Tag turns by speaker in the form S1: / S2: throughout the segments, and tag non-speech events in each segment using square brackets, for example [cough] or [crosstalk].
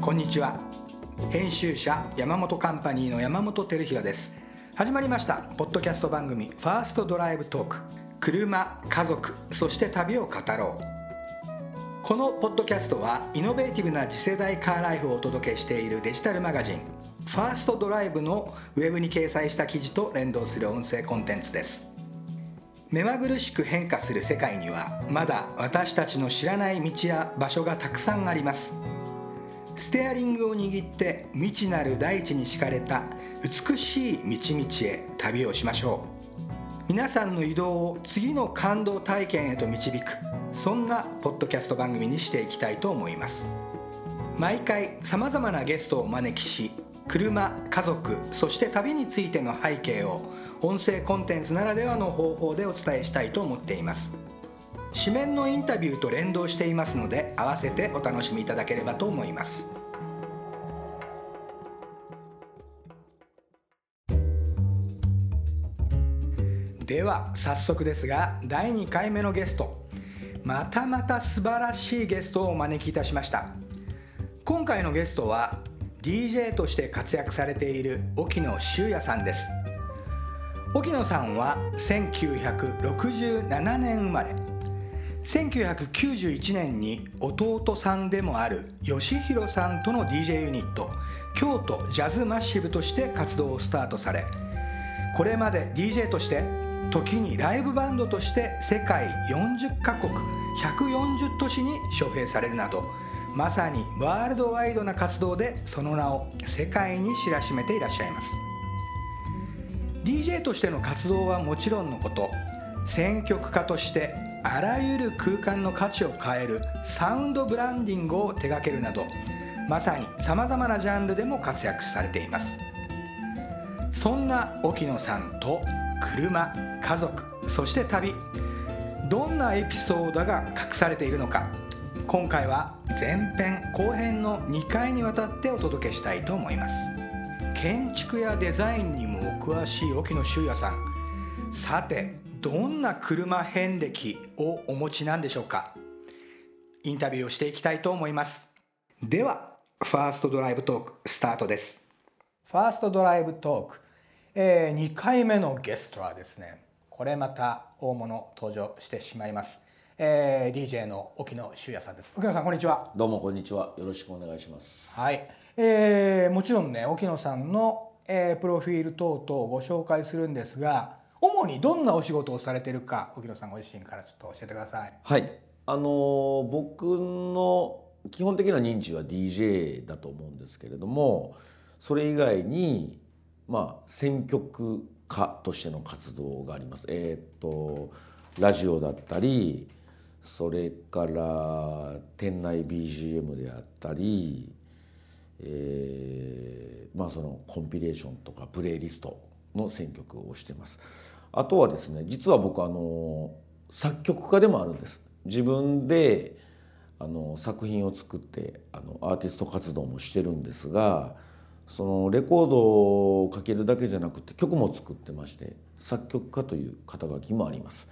S1: こんにちは。編集者山本カンパニーの山本照弘です。始まりました。ポッドキャスト番組ファーストドライブトーク。車家族そして旅を語ろう。このポッドキャストはイノベーティブな次世代カーライフをお届けしているデジタルマガジンファーストドライブのウェブに掲載した記事と連動する音声コンテンツです。目まぐるしく変化する世界にはまだ私たちの知らない道や場所がたくさんあります。ステアリングを握って未知なる大地に敷かれた美しい道々へ旅をしましょう。皆さんの移動を次の感動体験へと導くそんなポッドキャスト番組にしていきたいと思います。毎回さまざまなゲストをお招きし車家族そして旅についての背景を音声コンテンツならではの方法でお伝えしたいと思っています。紙面のインタビューと連動していますので合わせてお楽しみいただければと思います。では早速ですが第2回目のゲストまたまた素晴らしいゲストをお招きいたしました。今回のゲストは DJ として活躍されている沖野修也さんです。沖野さんは1967年生まれ1991年に弟さんでもある吉弘さんとの DJ ユニット京都ジャズマッシブとして活動をスタートされこれまで DJ として時にライブバンドとして世界40カ国140都市に招聘されるなどまさにワールドワイドな活動でその名を世界に知らしめていらっしゃいます。DJ としての活動はもちろんのこと選曲家としてあらゆる空間の価値を変えるサウンドブランディングを手掛けるなどまさにさまざまなジャンルでも活躍されています。そんな沖野さんと車家族そして旅。どんなエピソードが隠されているのか。今回は前編後編の2回にわたってお届けしたいと思います。建築やデザインにもお詳しい沖野修也さん。さてどんな車遍歴をお持ちなんでしょうか。インタビューをしていきたいと思います。ではファーストドライブトークスタートです。ファーストドライブトーク、えー、2回目のゲストはですねこれまた大物登場してしまいます、えー、DJ の沖野修也さんです。沖野さんこんにちは。
S2: どうもこんにちは。よろしくお願いします。
S1: はい、えー、もちろんね沖野さんの、えー、プロフィール等々をご紹介するんですが主にどんなお仕事をされているか沖野さんご自身からちょっと教えてください。
S2: はい。あのー、僕の基本的な認知は DJ だと思うんですけれどもそれ以外にまあ選曲家としての活動があります。えっ、とラジオだったりそれから店内 BGM であったり、えー、まあそのコンピレーションとかプレイリストの選曲をしてます。あとはですね実は僕あの作曲家でもあるんです。自分であの作品を作ってあのアーティスト活動もしてるんですがそのレコードをかけるだけじゃなくて曲も作ってまして作曲家という肩書きもあります。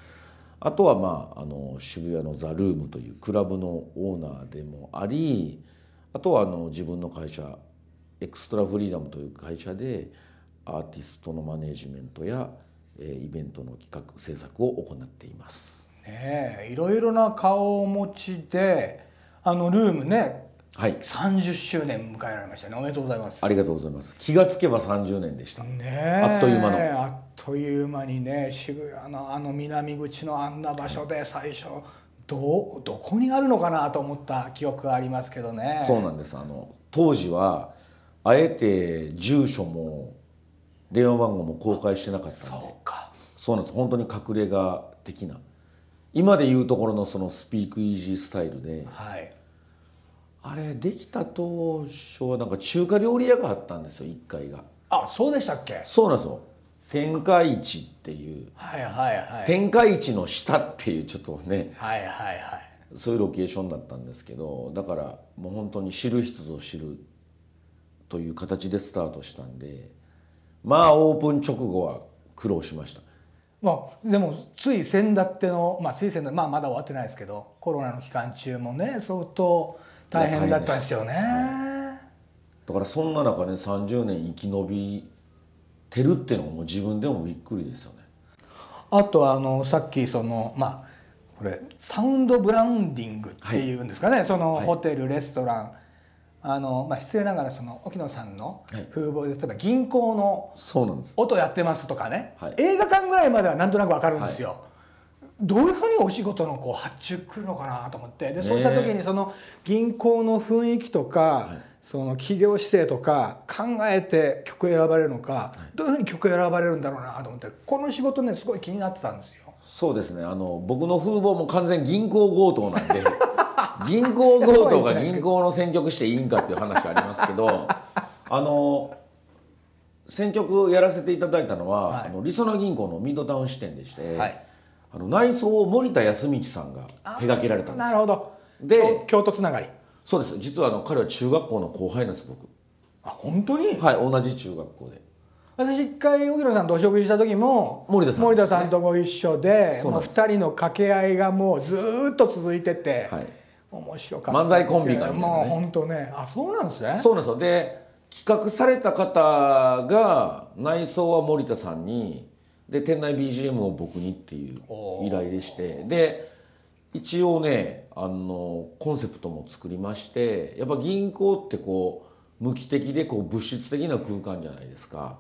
S2: あとはまああの渋谷のザ・ルームというクラブのオーナーでもありあとはあの自分の会社エクストラフリーダムという会社でアーティストのマネジメントやイベントの企画制作を行っています。
S1: ねいろいろな顔をお持ちであのルームねはい、30周年迎えられましたね。おめでとうございます。
S2: ありがとうございます。気がつけば30年でした。
S1: ね
S2: あっという間の。
S1: あっという間にね渋谷のあの南口のあんな場所で最初どどこにあるのかなと思った記憶がありますけどね。
S2: そうなんです。あの当時はあえて住所も電話番号も公開してなかったんで。
S1: そうか。
S2: そうなんです。本当に隠れ家的な。今でいうところのそのスピークイージースタイルで、
S1: はい、
S2: あれできた当初はなんか中華料理屋があったんですよ1階が。
S1: あそうでしたっけ？
S2: そうなんですよ。天下一っていう。
S1: はいはいはい。
S2: 天下一の下っていうちょっとね
S1: はいはいはい。
S2: そういうロケーションだったんですけどだからもう本当に知る人ぞ知るという形でスタートしたんでまあオープン直後は苦労しました。
S1: まあ、でもつい先だっての、まあ、つい先だ、まあ、まだ終わってないですけどコロナの期間中もね相当大変だったんですよね。
S2: だからそんな中ね30年生き延びてるっていうのも自分でもびっくりですよね。
S1: あとあのさっきそのまあこれサウンドブランディングっていうんですかね、その
S2: はい。
S1: ホテルレストラン。あの、まあ、失礼ながらその沖野さんの
S2: はい。
S1: 風貌で例えば銀行の音やってますとかね、
S2: はい。
S1: 映画館ぐらいまではなんとなくわかるんですよ。どういうふうにお仕事のこう発注くるのかなと思って。でそうした時にその銀行の雰囲気とか、
S2: い。
S1: その企業姿勢とか考えて曲選ばれるのか、どういうふうに曲選ばれるんだろうなと思ってこの仕事ねすごい気になってたんですよ。
S2: そうですね。あの僕の風貌も完全銀行強盗なんで [laughs] 銀行強盗が銀行の選曲していいんかっていう話ありますけど [laughs] あの選曲やらせていただいたのは、
S1: はい。
S2: あのりそな銀行のミッドタウン支店でして、
S1: はい
S2: あの内装を森田康道さんが手掛けられたんです。
S1: なるほど。
S2: で
S1: 京京都つながり。
S2: そうです。実はあの彼は中学校の後輩なんです僕。
S1: あ本当に、
S2: はい同じ中学校で。
S1: 私一回荻野さんとお食事した時も
S2: 森田さん
S1: 森田さんとご一緒で
S2: そうなんです。
S1: 2人の掛け合いがもうずーっと続いてて、
S2: はい。
S1: 面白かった
S2: 漫才コンビかみたいなね。
S1: もう本当ね。あそうなんですね。
S2: そうなんですよ。で企画された方が内装は森田さんにで店内 BGM を僕にっていう依頼でして。で一応ねあのコンセプトも作りましてやっぱ銀行ってこう無機的でこう物質的な空間じゃないですか。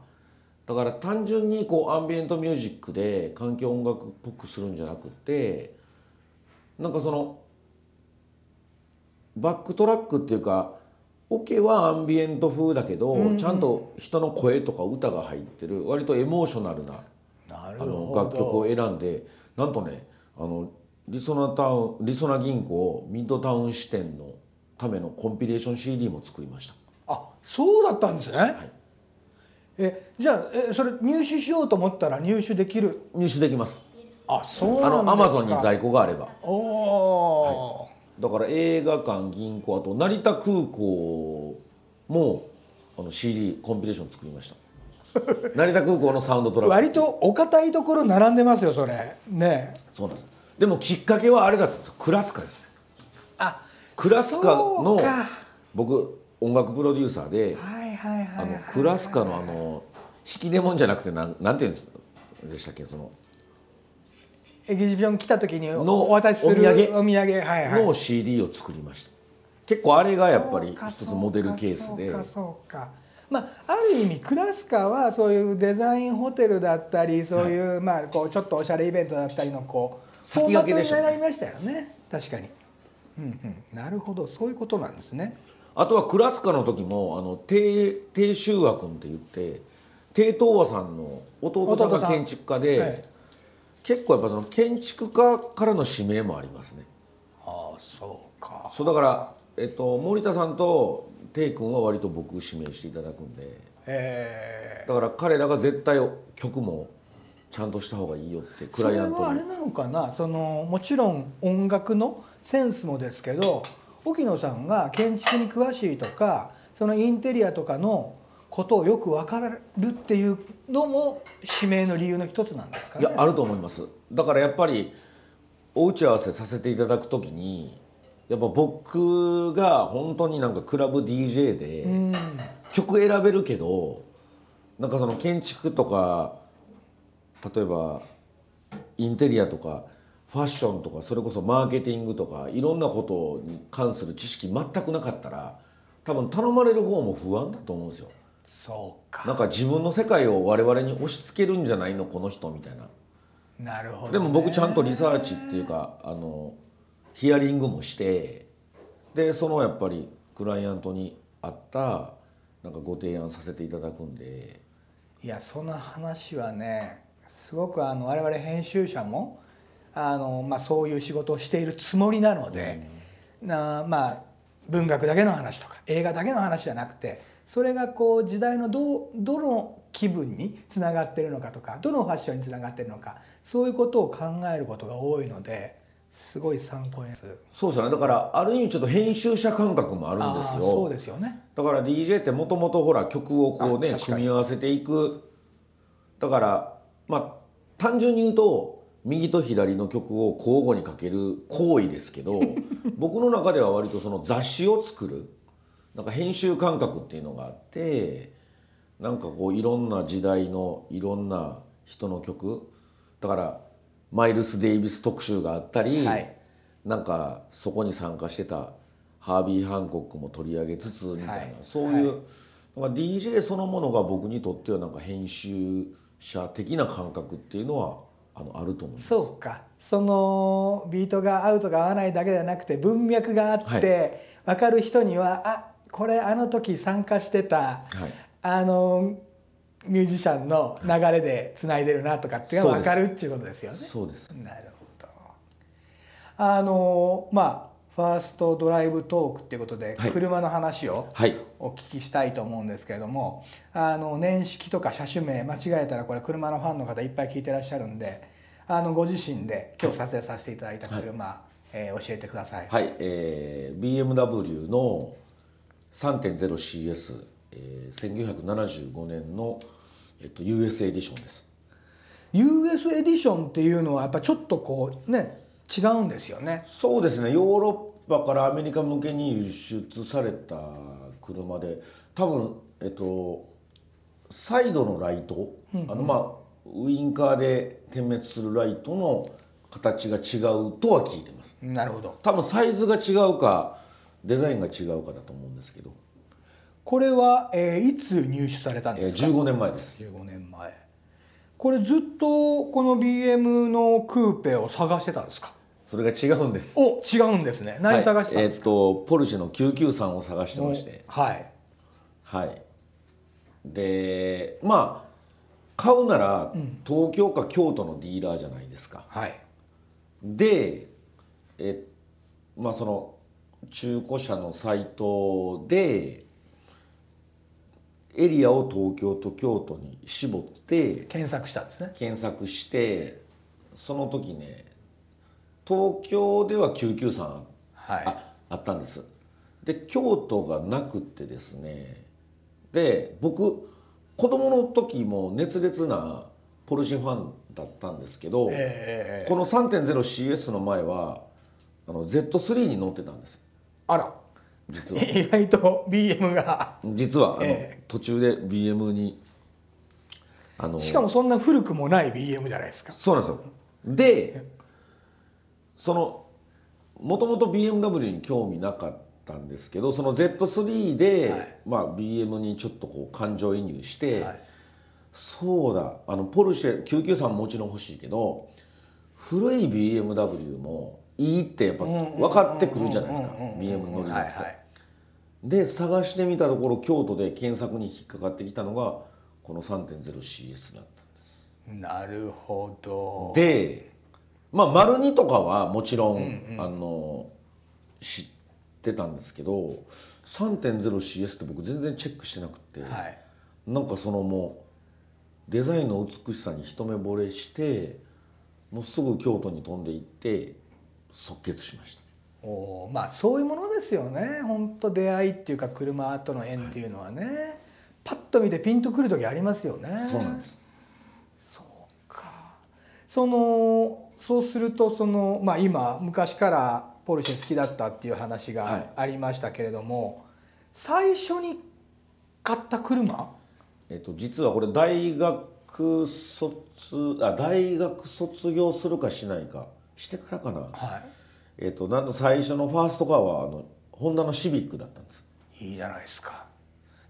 S2: だから単純にこうアンビエントミュージックで環境音楽っぽくするんじゃなくてなんかそのバックトラックっていうかオケはアンビエント風だけど、ちゃんと人の声とか歌が入ってる割とエモーショナルなあの楽曲を選んでなんとねあのリソナタウンリソナ銀行ミッドタウン支店のためのコンピレーション CD も作りました。
S1: あそうだったんですね、えじゃあえそれ入手しようと思ったら入手できる？
S2: 入手できます。
S1: あそう
S2: あ
S1: なんですか。
S2: のアマゾンに在庫があれば。
S1: おお
S2: だから映画館銀行あと成田空港もあの CD コンピレーション作りました [laughs] 成田空港のサウンドトラック。
S1: 割とお堅いところ並んでますよそれ。ね
S2: そうなんです。でもきっかけはあれだったんです。よクラスカですね。
S1: あ
S2: クラスカの僕音楽プロデューサーでクラスカのあの引き出物じゃなくてなんなんていうんですでしたっけその。
S1: エキシビション来た時に
S2: の
S1: お渡しする
S2: お土産？
S1: お土産。はいはい。
S2: の CD を作りました。結構あれがやっぱり一つモデルケースで。
S1: そうかそうかまあある意味クラスカはそういうデザインホテルだったりそういう、まあこうちょっとおしゃれイベントだったりのこう
S2: 先駆けでしょ
S1: フォーマットになりましたよね。確かに。うんうん。なるほど。そういうことなんですね。
S2: あとはクラスカの時もあの低低修和君って言って低東和さんの弟さんが建築家で、
S1: はい。
S2: 結構やっぱその建築家からの指名もありますね。
S1: ああそうか。
S2: そうだから、えっと、森田さんとテイ君は割と僕指名していただくんで。
S1: え
S2: だから彼らが絶対曲もちゃんとした方がいいよってク
S1: それ
S2: ライアントに。
S1: はあれなのかな？そのもちろん音楽のセンスもですけど沖野さんが建築に詳しいとかそのインテリアとかのことをよく分かるっていうのも指名の理由の一つなんですかね？
S2: いやあると思います。だからやっぱりお打ち合わせさせていただく時にやっぱ僕が本当になんかクラブ DJ で
S1: うん
S2: 曲選べるけどなんかその建築とか例えばインテリアとかファッションとかそれこそマーケティングとかいろんなことに関する知識全くなかったら多分頼まれる方も不安だと思うんですよ。
S1: そうか
S2: なんか自分の世界を我々に押し付けるんじゃないのこの人みたいな。
S1: なるほどね、
S2: でも僕ちゃんとリサーチっていうかあのヒアリングもしてでそのやっぱりクライアントに合ったなんかご提案させていただくんで。
S1: いやその話はねすごくあの我々編集者もあの、まあ、そういう仕事をしているつもりなので、なまあ文学だけの話とか映画だけの話じゃなくてそれがこう時代のどうどの気分につながってるのかとかどのファッションにつながってるのかそういうことを考えることが多いのですごい参考にする。
S2: そうですよね。だからある意味ちょっと編集者感覚もあるんですよ。
S1: そうですよね。
S2: だから DJ ってもともとほら曲をこうね組み合わせていく。だからまあ単純に言うと右と左の曲を交互にかける行為ですけど [laughs] 僕の中では割とその雑誌を作るなんか編集感覚っていうのがあってなんかこういろんな時代のいろんな人の曲。だからマイルス・デイビス特集があったり、
S1: はい。
S2: なんかそこに参加してたハービー・ハンコックも取り上げつつみたいな、
S1: はい。
S2: そういう、なんか DJ そのものが僕にとってはなんか編集者的な感覚っていうのはあのあると思います。
S1: そうか。そのビートが合うとか合わないだけではなくて文脈があって、
S2: はい。
S1: 分かる人にはあこれあの時参加してた。
S2: はい。
S1: あのミュージシャンの流れでつないでるなとかっていうのが分かるっていうことですよね。
S2: そうです
S1: なるほど。あのまあファーストドライブトークっていうことで、
S2: はい
S1: 車の話を
S2: はい
S1: お聞きしたいと思うんですけれどもあの年式とか車種名間違えたらこれ車のファンの方いっぱい聞いてらっしゃるんであのご自身で今日撮影させていただいた車、えー教えてください。
S2: はい、えー BMW の 3.0CS、えー、1975年の、えっと、US エディションです。
S1: US エディションっていうのはやっぱちょっとこうね違うんですよね。
S2: そうですねヨーロッパからアメリカ向けに輸出された車で多分えっとサイドのライト、あのまあウインカーで点滅するライトの形が違うとは聞いてます
S1: なるほど。
S2: 多分サイズが違うかデザインが違うかだと思うんですけど、
S1: これは、えーいつ入手されたん
S2: えー、
S1: ですか
S2: ？15年前です
S1: 15年前。これずっとこの BM のクーペを探してたんですか？
S2: それが違うんです
S1: お違うんですね。何探してたんですか？
S2: はい、えっとポルシェの993を探してまして
S1: はい。
S2: はいでまあ買うなら東京か京都のディーラーじゃないですか
S1: はい。
S2: でえまあその中古車のサイトでエリアを東京と京都に絞って
S1: 検索したんですね。
S2: 検索してその時ね東京では993
S1: はい。
S2: ああったんですで京都がなくってですねで僕子供の時も熱烈なポルシェファンだったんですけど、
S1: えー
S2: この 3.0CS の前はあの Z3 に乗ってたんです
S1: あら。
S2: 実は。[laughs]
S1: 意外と BM が。
S2: 実はあの、
S1: え
S2: 途中で BM にあの
S1: しかもそんな古くもない BM じゃないですか。
S2: そうなんですよ。でそのもともと BMW に興味なかったんですけどその Z3 で、
S1: はい。
S2: まあ、BM にちょっとこう感情移入して、
S1: はい。
S2: そうだあのポルシェ993ももちろん欲しいけど古い BMW もいいってやっぱ分かってくるじゃないですか。BM 乗り出すと。で探してみたところ京都で検索に引っかかってきたのがこの 3.0CS だった
S1: なるほど。
S2: でまあ丸二とかはもちろん、あの知ってたんですけど 3.0CS って僕全然チェックしてなくて、
S1: はい。
S2: なんかそのもうデザインの美しさに一目惚れしてもうすぐ京都に飛んで行って即決しました
S1: おーまあそういうものですよね。本当出会いっていうか車との縁っていうのはね、パッと見てピンとくる時ありますよね。
S2: そうなんです。
S1: そうか。そのそうするとそのまあ今昔からポルシェ好きだったっていう話が
S2: はい。
S1: ありましたけれども、最初に買った車？
S2: えっと、実はこれ大学卒あ大学卒業するかしないかしてからかな、
S1: は
S2: えっと、なんと最初のファーストカーはあのホンダのシビックだったんです。
S1: いいいじゃないですか。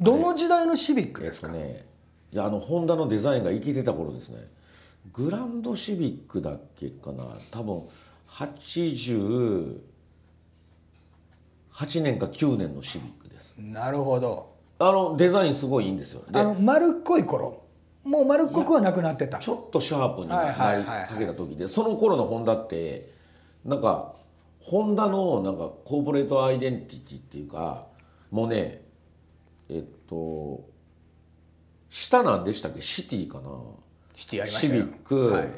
S1: どの時代のシビック
S2: え
S1: ですか、
S2: っとねいやあのホンダのデザインが生きてた頃ですね。グランドシビックだっけかな。多分88年か9年のシビックです。
S1: なるほど。
S2: あのデザインすごいいいんですよ。で
S1: あの丸っこい頃。もう丸っこくはなくなってた。
S2: ちょっとシャープに
S1: はい
S2: なり
S1: はいはい。はい
S2: かけた時でその頃のホンダってなんかホンダのなんかコーポレートアイデンティティっていうかもうねえっと下なんでしたっけ？シティかな？
S1: シティありまし
S2: シ
S1: たよ。
S2: ビック、
S1: はい。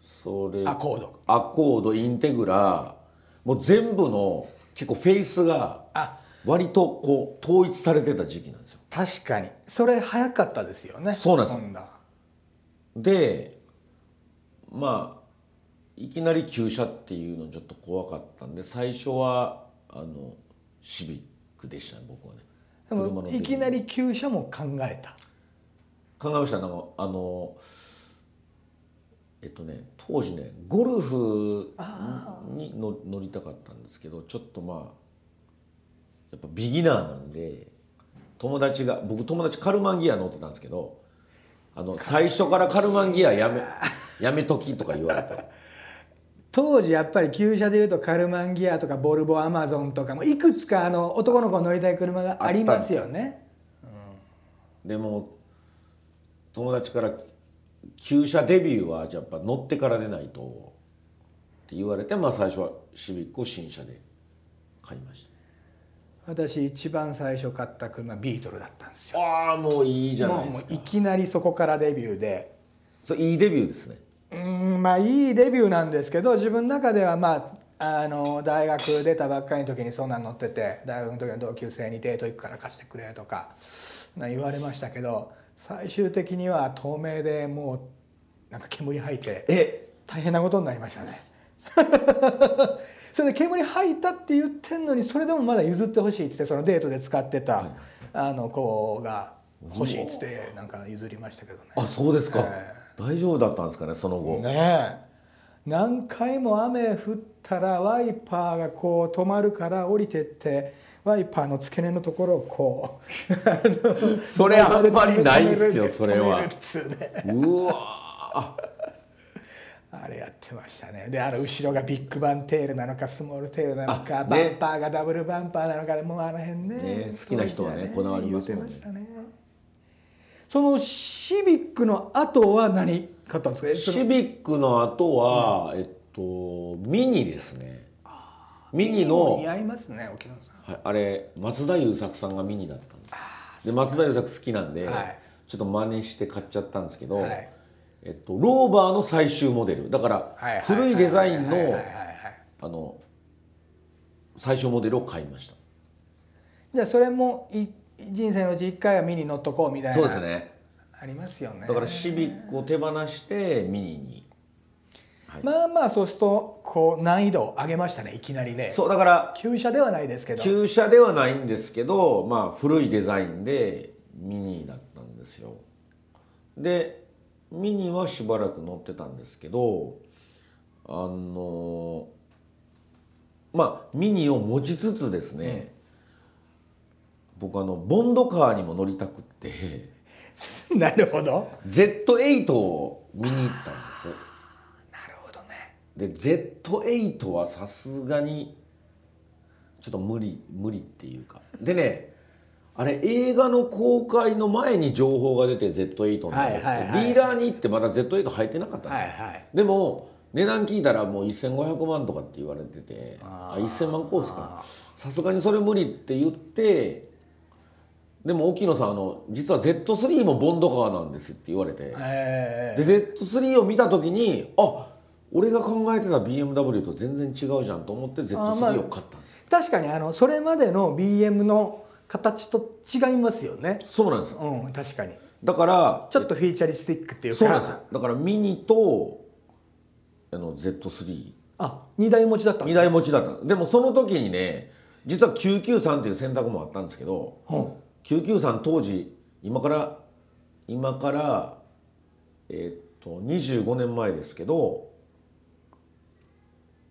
S2: それ
S1: アコード。
S2: アコードインテグラ。もう全部の結構フェイスが
S1: あ。
S2: 割とこう統一されてた時期なんですよ。
S1: 確かに。それ早かったですよね。
S2: そうなんですでまあいきなり旧車っていうのちょっと怖かったんで最初はあのシビックでしたね僕はね。
S1: いきなり旧車も考えた。
S2: 考えました。なんかあのえっとね当時ねゴルフにの乗りたかったんですけどちょっとまあやっぱビギナーなんで友達が僕友達カルマンギア乗ってたんですけどあの最初からカルマンギアやめやめときとか言われて
S1: 当時やっぱり旧車でいうとカルマンギアとかボルボアマゾンとかもいくつかあの男の子乗りたい車がありますよね。
S2: でも友達から旧車デビューはやっぱ乗ってからでないとって言われてまあ最初はシビックを新車で買いました。
S1: 私一番最初買った車ビートルだったんですよ。
S2: ああもういいじゃないで
S1: もう
S2: すか
S1: いきなりそこからデビューで。
S2: そういいデビューですね
S1: うんまあいいデビューなんですけど自分の中ではまああの大学出たばっかりの時にそんなん乗ってて大学の時の同級生にデート行くから貸してくれとかな言われましたけど最終的には透明でもうなんか煙吐いて
S2: え？
S1: 大変なことになりましたね。[laughs] それで煙吐いたって言ってんのにそれでもまだ譲ってほしいっつってそのデートで使ってた、
S2: はい。
S1: あの子が欲しいっつってなんか譲りましたけどね。
S2: あそうですか、
S1: え
S2: 大丈夫だったんですかねその後、
S1: ねえ。何回も雨降ったらワイパーがこう止まるから降りてってワイパーの付け根のところをこう [laughs]
S2: それあんまりないっすよそれは。
S1: うね。
S2: うわ
S1: あれやってましたね。であの後ろがビッグバンテールなのかスモールテールなのか、
S2: あね。
S1: バンパーがダブルバンパーなのかでもうあの辺ね。
S2: ね好きな人はねこだわりますもんね。
S1: 言ってましたねそのシビックの後は何買ったんですか？
S2: シビックの後は、えっとミニですね。ミニの
S1: 似合いますね沖野さん。
S2: はい、あれ松田優作さんがミニだったんですで松田優作好きなんで、
S1: はい。
S2: ちょっと真似して買っちゃったんですけど、
S1: はい。
S2: えっと、ローバーの最終モデル。だから
S1: はい
S2: 古いデザインのあの最終モデルを買いました。
S1: じゃあそれもい人生のうち1回はミニ乗っとこうみたいな。
S2: そうですね。
S1: ありますよね。
S2: だからシビックを手放してミニに。
S1: まあまあそうするとこう難易度を上げましたねいきなりね。
S2: そうだから
S1: 旧車ではないですけど。
S2: 旧車ではないんですけどまあ古いデザインでミニだったんですよ。でミニはしばらく乗ってたんですけどあのまあミニを持ちつつですね、僕あのボンドカーにも乗りたくって。[laughs]
S1: なるほど。
S2: Z8 を見に行ったんです。
S1: なるほどね。
S2: で Z8 はさすがにちょっと無理無理っていうか。でねあれ映画の公開の前に情報が出て Z8 になるって、ディーラーに行ってまだ Z8 入ってなかったんですよ、
S1: はいはい。
S2: でも値段聞いたらもう1500万とかって言われてて。
S1: あ
S2: あ1000万コースか。さすがにそれ無理って言ってでも沖野さんあの実は Z3 もボンドカーなんですって言われて、
S1: え
S2: で Z3 を見た時にあ俺が考えてた BMW と全然違うじゃんと思って Z3 を買ったんですよ、
S1: ー確かにあのそれまでの BM の形と違いますよね。
S2: そうなんです。よ
S1: うん確かに。
S2: だから
S1: ちょっとフィーチャリスティックっていうか。
S2: そうなんですよ。だからミニとあの Z32
S1: あ二台持ちだったんです
S2: 台持ちだった。でもその時にね実は993っていう選択もあったんですけど
S1: うん
S2: 993当時今から今からえーっと25年前ですけど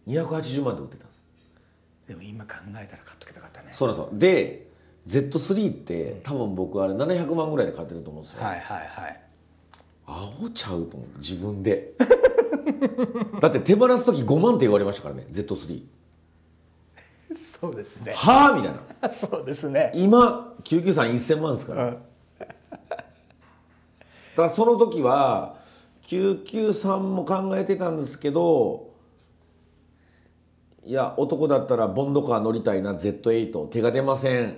S2: 280万で売ってたんです。
S1: でも今考えたら買っとけばよかったね。
S2: そうなんですよ。で Z3 って多分僕あれ700万ぐらいで買ってると思うんですよ、
S1: はいはいはい。
S2: アホちゃうと思って自分で。[laughs] だって手放す時5万って言われましたからね Z3
S1: そうですね。
S2: はあ？みたいな。[laughs]
S1: そうですね。
S2: 今9931000万ですから、
S1: うん。[laughs]
S2: だからその時は993も考えてたんですけどいや男だったらボンドカー乗りたいな Z8 手が出ません。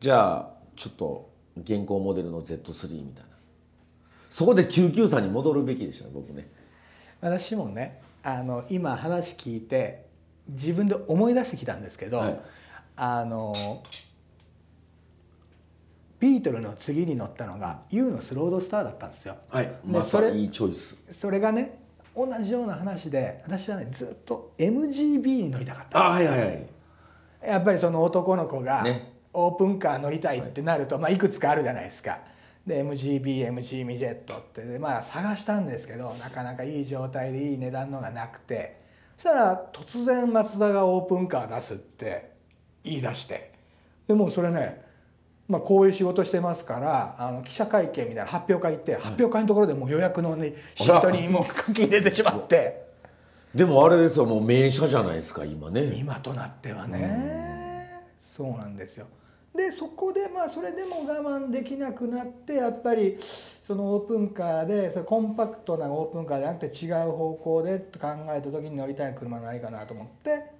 S2: じゃあちょっと現行モデルの Z3 みたいな。そこで993に戻るべきでしたね僕ね。
S1: 私もねあの今話聞いて自分で思い出してきたんですけど、
S2: はい。
S1: あのビートルの次に乗ったのが U のスロードスターだったんですよ。
S2: はい。
S1: で
S2: ま
S1: それ
S2: たいいチョイス。
S1: それがね同じような話で私はねずっと MGB に乗りたかったん
S2: あはいはいはい。
S1: ですやっぱりその男の子が、
S2: ね。
S1: オープンカー乗りたいってなると、いまあ、いくつかあるじゃないですか。で MGB、MG ミジェットってまあ探したんですけどなかなかいい状態でいい値段のがなくて。そしたら突然マツダがオープンカー出すって言い出して。でもうそれねまあ、こういう仕事してますからあの記者会見みたいな発表会行って、発表会のところでもう予約の、ね、シートにもう書き入れてしまって。
S2: でもあれですよもう名車じゃないですか今ね。
S1: 今となってはね、そうなんですよでそこでまあそれでも我慢できなくなってやっぱりそのオープンカーでそれコンパクトなオープンカーじゃなくて違う方向でと考えた時に乗りたい車何かなと思って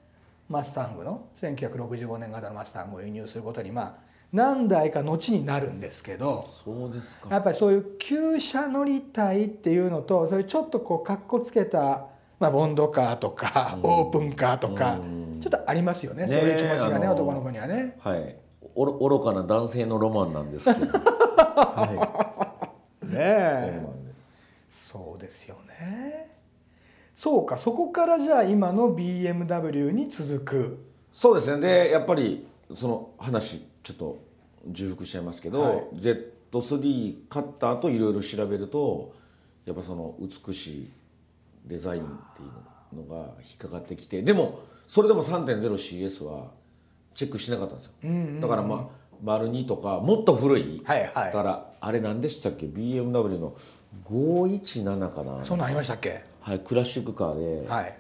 S1: マスタングの1965年型のマスタングを輸入することにまあ何台か後になるんですけど
S2: そうですか。
S1: やっぱりそういう旧車乗りたいっていうのとそれちょっとこうかっこつけた、まあ、ボンドカーとか、オープンカーとか、ちょっとありますよね。そういう気持ちがね男の子にはね。
S2: はいおろ愚かな男性のロマンなんですけど、は
S1: い、[laughs] ねえ。そうなんです。そうですよね。そうかそこからじゃあ今の BMW に続く。
S2: そうですね。でやっぱりその話ちょっと重複しちゃいますけど、はい、Z3 買った後いろいろ調べるとやっぱその美しいデザインっていうのが引っかかってきてでもそれでも 3.0CS はチェックしなかったんですよ、うんうんうん、だからまあ丸2とかもっと古い、はいはい、だからあれ何でしたっけ？BMW の517かな。
S1: そんなんありましたっけ？
S2: はいクラシックカーで、はい、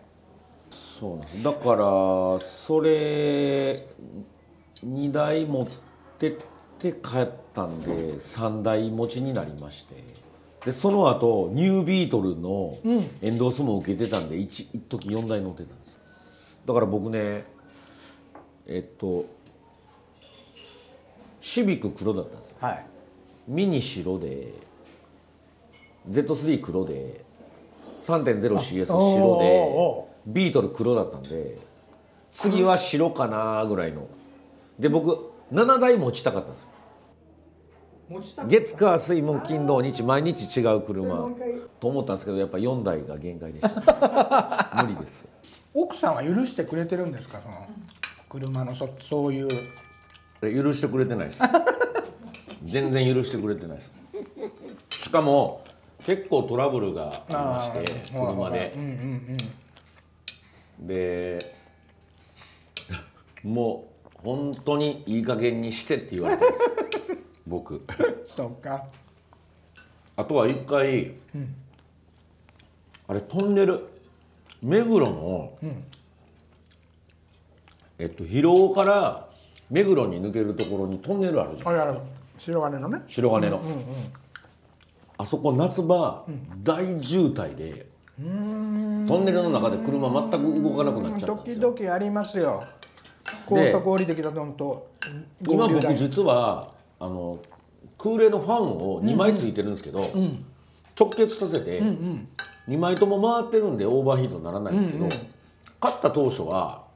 S2: そうなんです。だからそれ2台持ってって帰ったんで3台持ちになりまして。でその後ニュービートルのエンドースも受けてたんで一一時4台乗ってたんです。だから僕ねえっとシビック黒だったんですよ、はい、ミニ白で Z3 黒で 3.0CS 白でビートル黒だったんで次は白かなぐらいの。で僕7台持ちたかったんですよ。月火水木金土日毎日違う車。と思ったんですけどやっぱ4台が限界でした。[laughs] 無理です
S1: 奥さんは許してくれてるんですかその？車のそそういう。
S2: 許してくれてないです。[laughs] 全然許してくれてないです。しかも結構トラブルがありまして車で、うんうんうん、でもう本当にいい加減にしてって言われてます。僕。
S1: そうか。
S2: あとは一回、うん、あれトンネル。目黒の、うん、えっと広尾から目黒に抜けるところにトンネルあるじゃないですか。
S1: 白金のね。
S2: 白金の、うんうんうん、あそこ夏場、大渋滞でトンネルの中で車全く動かなくなっちゃったんです
S1: よ。時々ありますよ。高速降りてきたのと。
S2: 今僕実はあの空冷のファンを2枚ついてるんですけど、直結させて2枚とも回ってるんでオーバーヒートにならないんですけど、買った当初は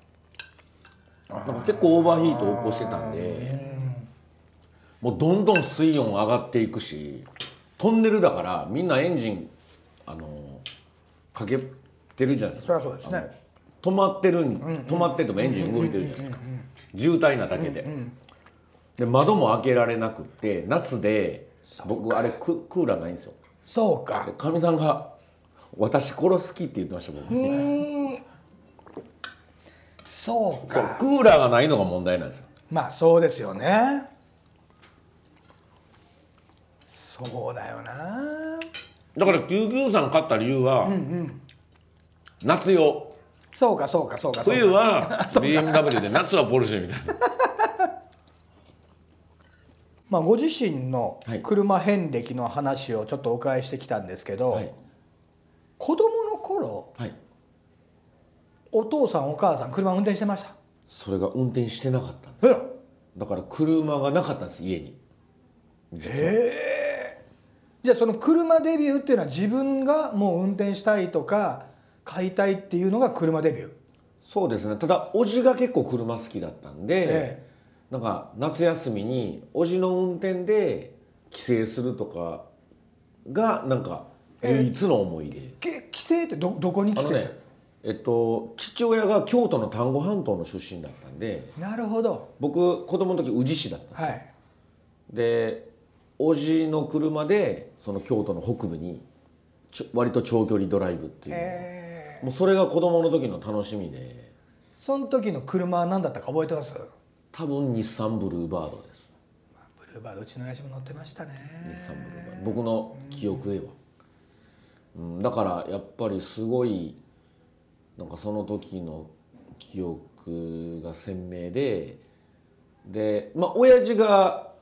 S2: なんか結構オーバーヒートを起こしてたんでもうどんどん水温上がっていくしトンネルだからみんなエンジンあのかけてるじゃないですか。
S1: そりゃそうですね。
S2: 止まってるん、止まっててもエンジン動いてるじゃないですか、渋滞なだけで、で窓も開けられなくって夏で僕あれククーラーないんですよ。
S1: そうか。
S2: かみさんが「私殺す気」って言ってました僕
S1: そうか。
S2: クーラーがないのが問題なんです
S1: まあそうですよね。そうだよな。
S2: だから993買った理由は、うんうん、夏用。
S1: そうかそうかそうか。
S2: 冬は BMW で夏はポルシェみたいな。[laughs]
S1: まあご自身の車遍歴の話をちょっとお伺いしてきたんですけど、はい、子供の頃、はい、お父さんお母さん車運転してました。
S2: それが運転してなかったんです。だから車がなかったんです家に。へ
S1: え。じゃあその車デビューっていうのは自分がもう運転したいとか買いたいっていうのが車デビュー。
S2: そうですね。ただ叔父が結構車好きだったんで、ええ、なんか夏休みに叔父の運転で帰省するとかがなんか唯一の思い出、
S1: え帰省ってどどこに帰省する、ね、
S2: えっと父親が京都の丹後半島の出身だったんで
S1: なるほど。
S2: 僕子供の時宇治市だったんですよ、
S1: はい。
S2: で叔父の車でその京都の北部にちょ割と長距離ドライブっていうもうそれが子供の時の楽しみで。
S1: ー、その時の車は何だったか覚えてます？
S2: 多分日産ブルーバードです。
S1: ブルーバードうちの親父も乗ってましたね。
S2: 日産ブルーバード。僕の記憶では、うん、だからやっぱりすごいなんかその時の記憶が鮮明ででまあ親父が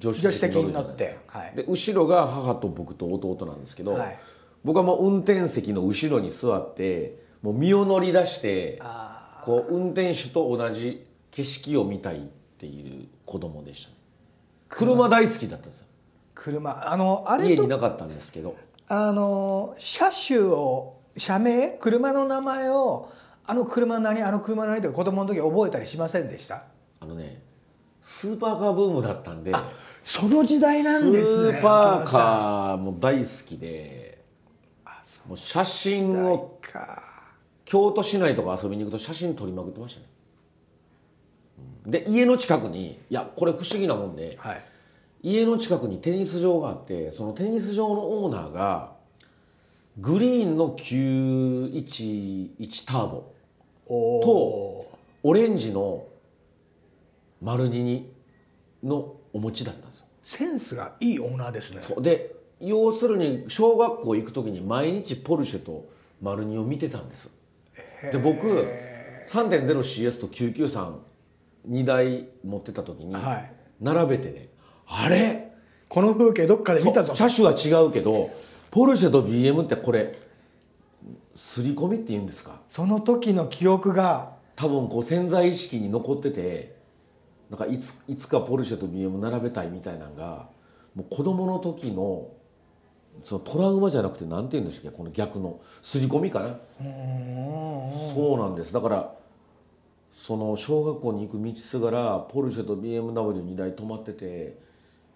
S2: 助手
S1: 席に乗ってはい。
S2: で後ろが母と僕と弟なんですけど、
S1: はい。
S2: 僕はもう運転席の後ろに座ってもう身を乗り出して
S1: あ
S2: こう運転手と同じ景色を見たいっていう子供でしたね。車大好きだったんですよ。
S1: 車。あのあれと
S2: 家になかったんですけど。
S1: あの車種を車名車の名前をあの車何あの車何って子供の時覚えたりしませんでした？
S2: あのねスーパーカーブームだったんで
S1: その時代なんですね。
S2: スーパーカーも大好きでもう写真を
S1: か。
S2: 京都市内とか遊びに行くと写真撮りまくってましたね。うんで家の近くにいやこれ不思議なもんで
S1: はい。
S2: 家の近くにテニス場があってそのテニス場のオーナーがグリーンの911ターボ
S1: お
S2: とオレンジの丸2のお持ちだったんですよ。
S1: センスがいいオーナーですね。
S2: で要するに小学校行く時に毎日ポルシェと丸2を見てたんです。で僕 3.0CS と993台持ってた時に
S1: はい。
S2: 並べてねあれ？
S1: この風景どっかで見たぞ。
S2: 車種は違うけどポルシェと BM ってこれ刷り込みって言うんですか？
S1: その時の記憶が
S2: 多分こう潜在意識に残っててなんかいついつかポルシェと BM 並べたいみたいなのがもう子供の時のそのトラウマじゃなくて何て言うんでしたっけ？この逆の刷り込みかな？そうなんです。だからその小学校に行く道すがらポルシェと BMW2 台止まってて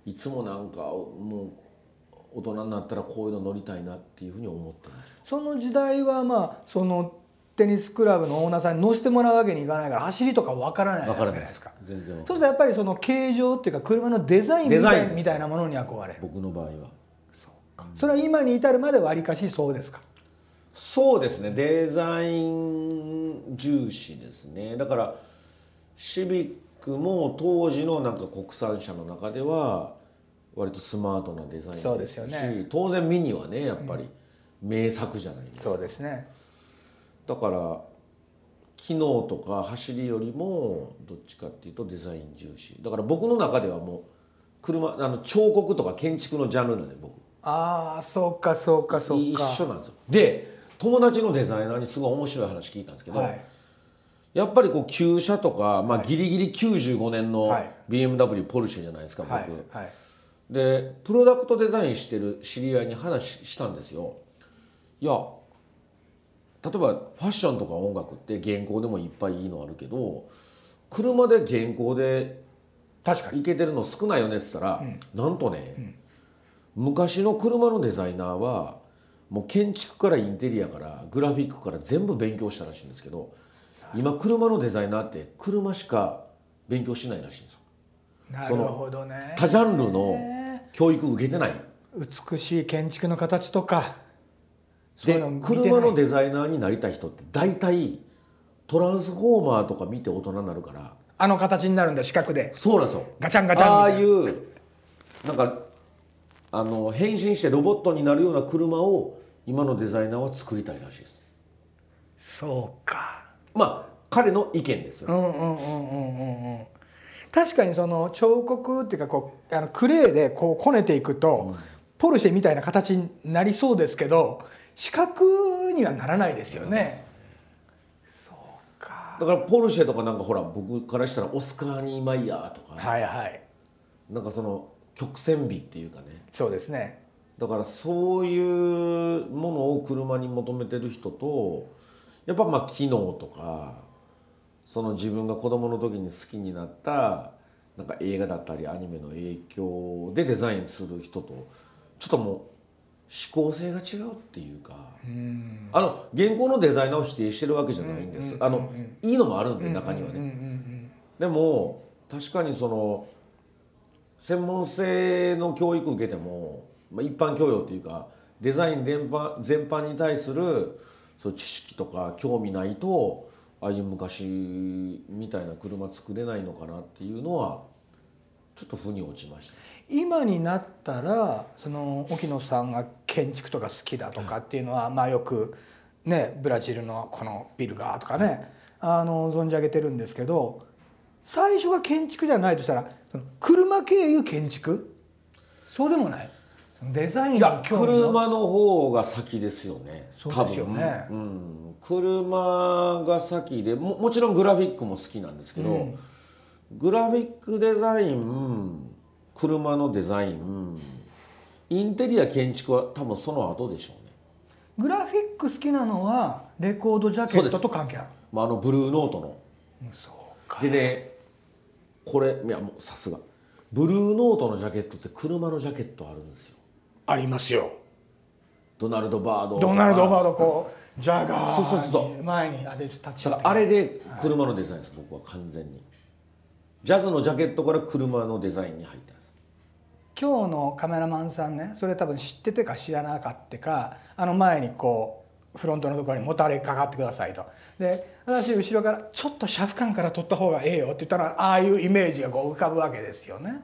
S2: いつもなんかもう大人になったらこういうの乗りたいなっていうふうに思ってました
S1: その時代はまあそのテニスクラブのオーナーさんに乗せてもらうわけにいかないから走りとかわからない
S2: 分からないです
S1: わけじゃないです。か
S2: 全然
S1: そうするとやっぱりその形状っていうか車のデザインみたい
S2: デザインです。
S1: みたいなものに憧れる。
S2: 僕の場合は。
S1: それは今に至るまでわりかしそうですか？
S2: そうですね。デザイン重視ですね。だからシビックも当時のなんか国産車の中では割とスマートなデザイン
S1: ですよね。
S2: 当然ミニはねやっぱり名作じゃないですか、
S1: そうですね。
S2: だから機能とか走りよりもどっちかっていうとデザイン重視。だから僕の中ではもう車あの彫刻とか建築のジャンルなんで僕。
S1: ああそうかそうかそう
S2: 一
S1: か
S2: 緒なんですよ。で友達のデザイナーにすごい面白い話聞いたんですけど、
S1: はい。
S2: やっぱりこう旧車とか、まあ、ギリギリ95年の
S1: はい。
S2: BMW ポルシェじゃないですか僕、
S1: はいはい
S2: でプロダクトデザインしてる知り合いに話したんですよ。いや例えばファッションとか音楽って原稿でもいっぱいいいのあるけど車で原稿で
S1: 確かに。
S2: いけてるの少ないよねって言ったら、なんとね、昔の車のデザイナーはもう建築からインテリアからグラフィックから全部勉強したらしいんですけど今車のデザイナーって車しか勉強しないらしいんですよ。
S1: なるほどね。
S2: 多ジャンルの教育受けてない。
S1: 美しい建築の形とか。
S2: で車のデザイナーになりたい人って大体トランスフォーマーとか見て大人になるから。
S1: あの形になるんだ四角で。
S2: そうなんですよ。
S1: ガチャンガチャン
S2: ああ
S1: い
S2: うなんかあの変身してロボットになるような車を今のデザイナーは作りたいらしいです。
S1: そうか。
S2: まあ彼の意見ですよ、
S1: うんうんうんうんうんうん確かにその彫刻っていうかこうあのクレーでこうこねていくと、ポルシェみたいな形になりそうですけど四角にはならないですよね。そうか。
S2: だからポルシェとかなんかほら僕からしたらオスカーニー・マイヤーとか、
S1: はいはい。
S2: なんかその曲線美っていうかね
S1: そうですね。
S2: だからそういうものを車に求めてる人とやっぱまあ機能とかその自分が子供の時に好きになったなんか映画だったりアニメの影響でデザインする人とちょっともう思考性が違うっていうか
S1: うん。
S2: あの現行のデザイナーを否定してるわけじゃないんです、
S1: うん
S2: あのいいのもあるんで中にはね、でも確かにその専門性の教育受けても、まあ、一般教養っていうかデザイン全般全般に対するそう知識とか興味ないとああいう昔みたいな車作れないのかなっていうのはちょっと腑に落ちました。
S1: 今になったらその沖野さんが建築とか好きだとかっていうのは、まあよくねブラジルのこのビルがとかねあの存じ上げてるんですけど最初が建築じゃないとしたら車経由建築？そうでもない。デザインに
S2: いや車の方が先ですよね。
S1: そうですよね。
S2: 多分。うん、車が先でももちろんグラフィックも好きなんですけど、
S1: うん。
S2: グラフィックデザイン車のデザインインテリア建築は多分その後でしょうね、
S1: グラフィック好きなのはレコードジャケットと関係ある。
S2: まあ、あのブルーノートの。
S1: うんそうか。
S2: でねこれいやもうさすが。ブルーノートのジャケットって車のジャケットあるんですよ。
S1: ありますよ。
S2: ドナルド・バード
S1: ドナルド・バー
S2: ド
S1: ドこうジャガー
S2: そうそうそう
S1: に前に当て。て立ち
S2: あれで車のデザインです僕は完全に。ジャズのジャケットから車のデザインに入ったんです。
S1: 今日のカメラマンさんねそれ多分知っててか知らなかったかあの前にこうフロントのところにもたれかかってくださいと。で私後ろからちょっと車夫間から撮った方がええよって言ったらああいうイメージがこう浮かぶわけですよね。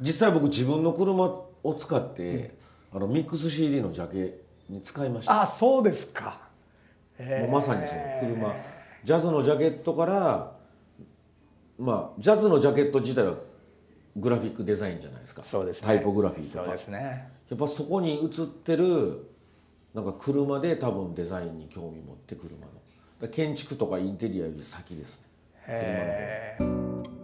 S2: 実際僕自分の車を使って、あのミックス CD のジャケに使いました。
S1: あそうですか。え
S2: もうまさにその車。ジャズのジャケットからまあジャズのジャケット自体はグラフィックデザインじゃないですか。
S1: そうですね。
S2: タイポグラフィーとか。
S1: そうですね。
S2: やっぱそこに映ってるなんか車で多分デザインに興味持って車の。建築とかインテリアより先ですね。
S1: えー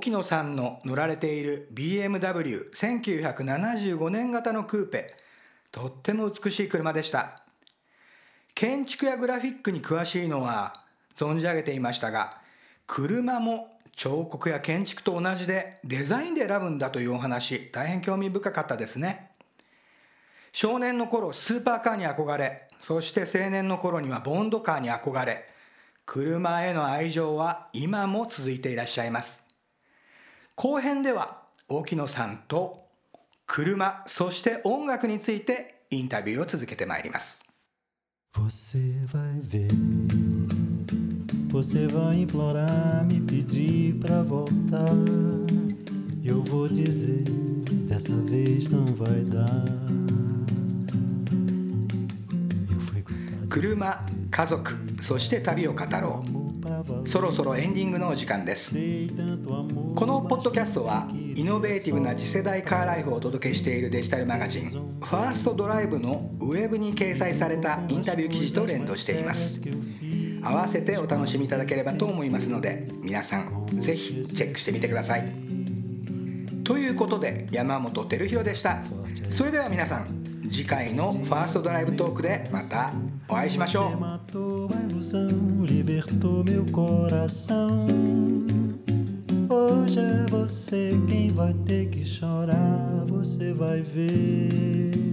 S1: 沖野さんの乗られている BMW1975 年型のクーペ。とっても美しい車でした。建築やグラフィックに詳しいのは存じ上げていましたが車も彫刻や建築と同じでデザインで選ぶんだというお話大変興味深かったですね。少年の頃スーパーカーに憧れそして青年の頃にはボンドカーに憧れ車への愛情は今も続いていらっしゃいます。後編では沖野さんと車そして音楽についてインタビューを続けてまいります
S3: Você vai ver, você vai implorar, me pedir pra voltar. E eu vou dizer, dessa vez não vai dar.
S1: 車家族そして旅を語ろう.そろそろエンディングのお時間です。このポッドキャストはイノベーティブな次世代カーライフをお届けしているデジタルマガジンファーストドライブのウェブに掲載されたインタビュー記事と連動しています。合わせてお楽しみいただければと思いますので皆さんぜひチェックしてみてください。ということで山本照弘でした。それでは皆さん次回のファーストドライブトークでまたお会いしましょ
S3: Você
S1: う
S3: matou a ilusão, libertou meu coração. Hoje é você quem vai ter que chorar, você vai ver.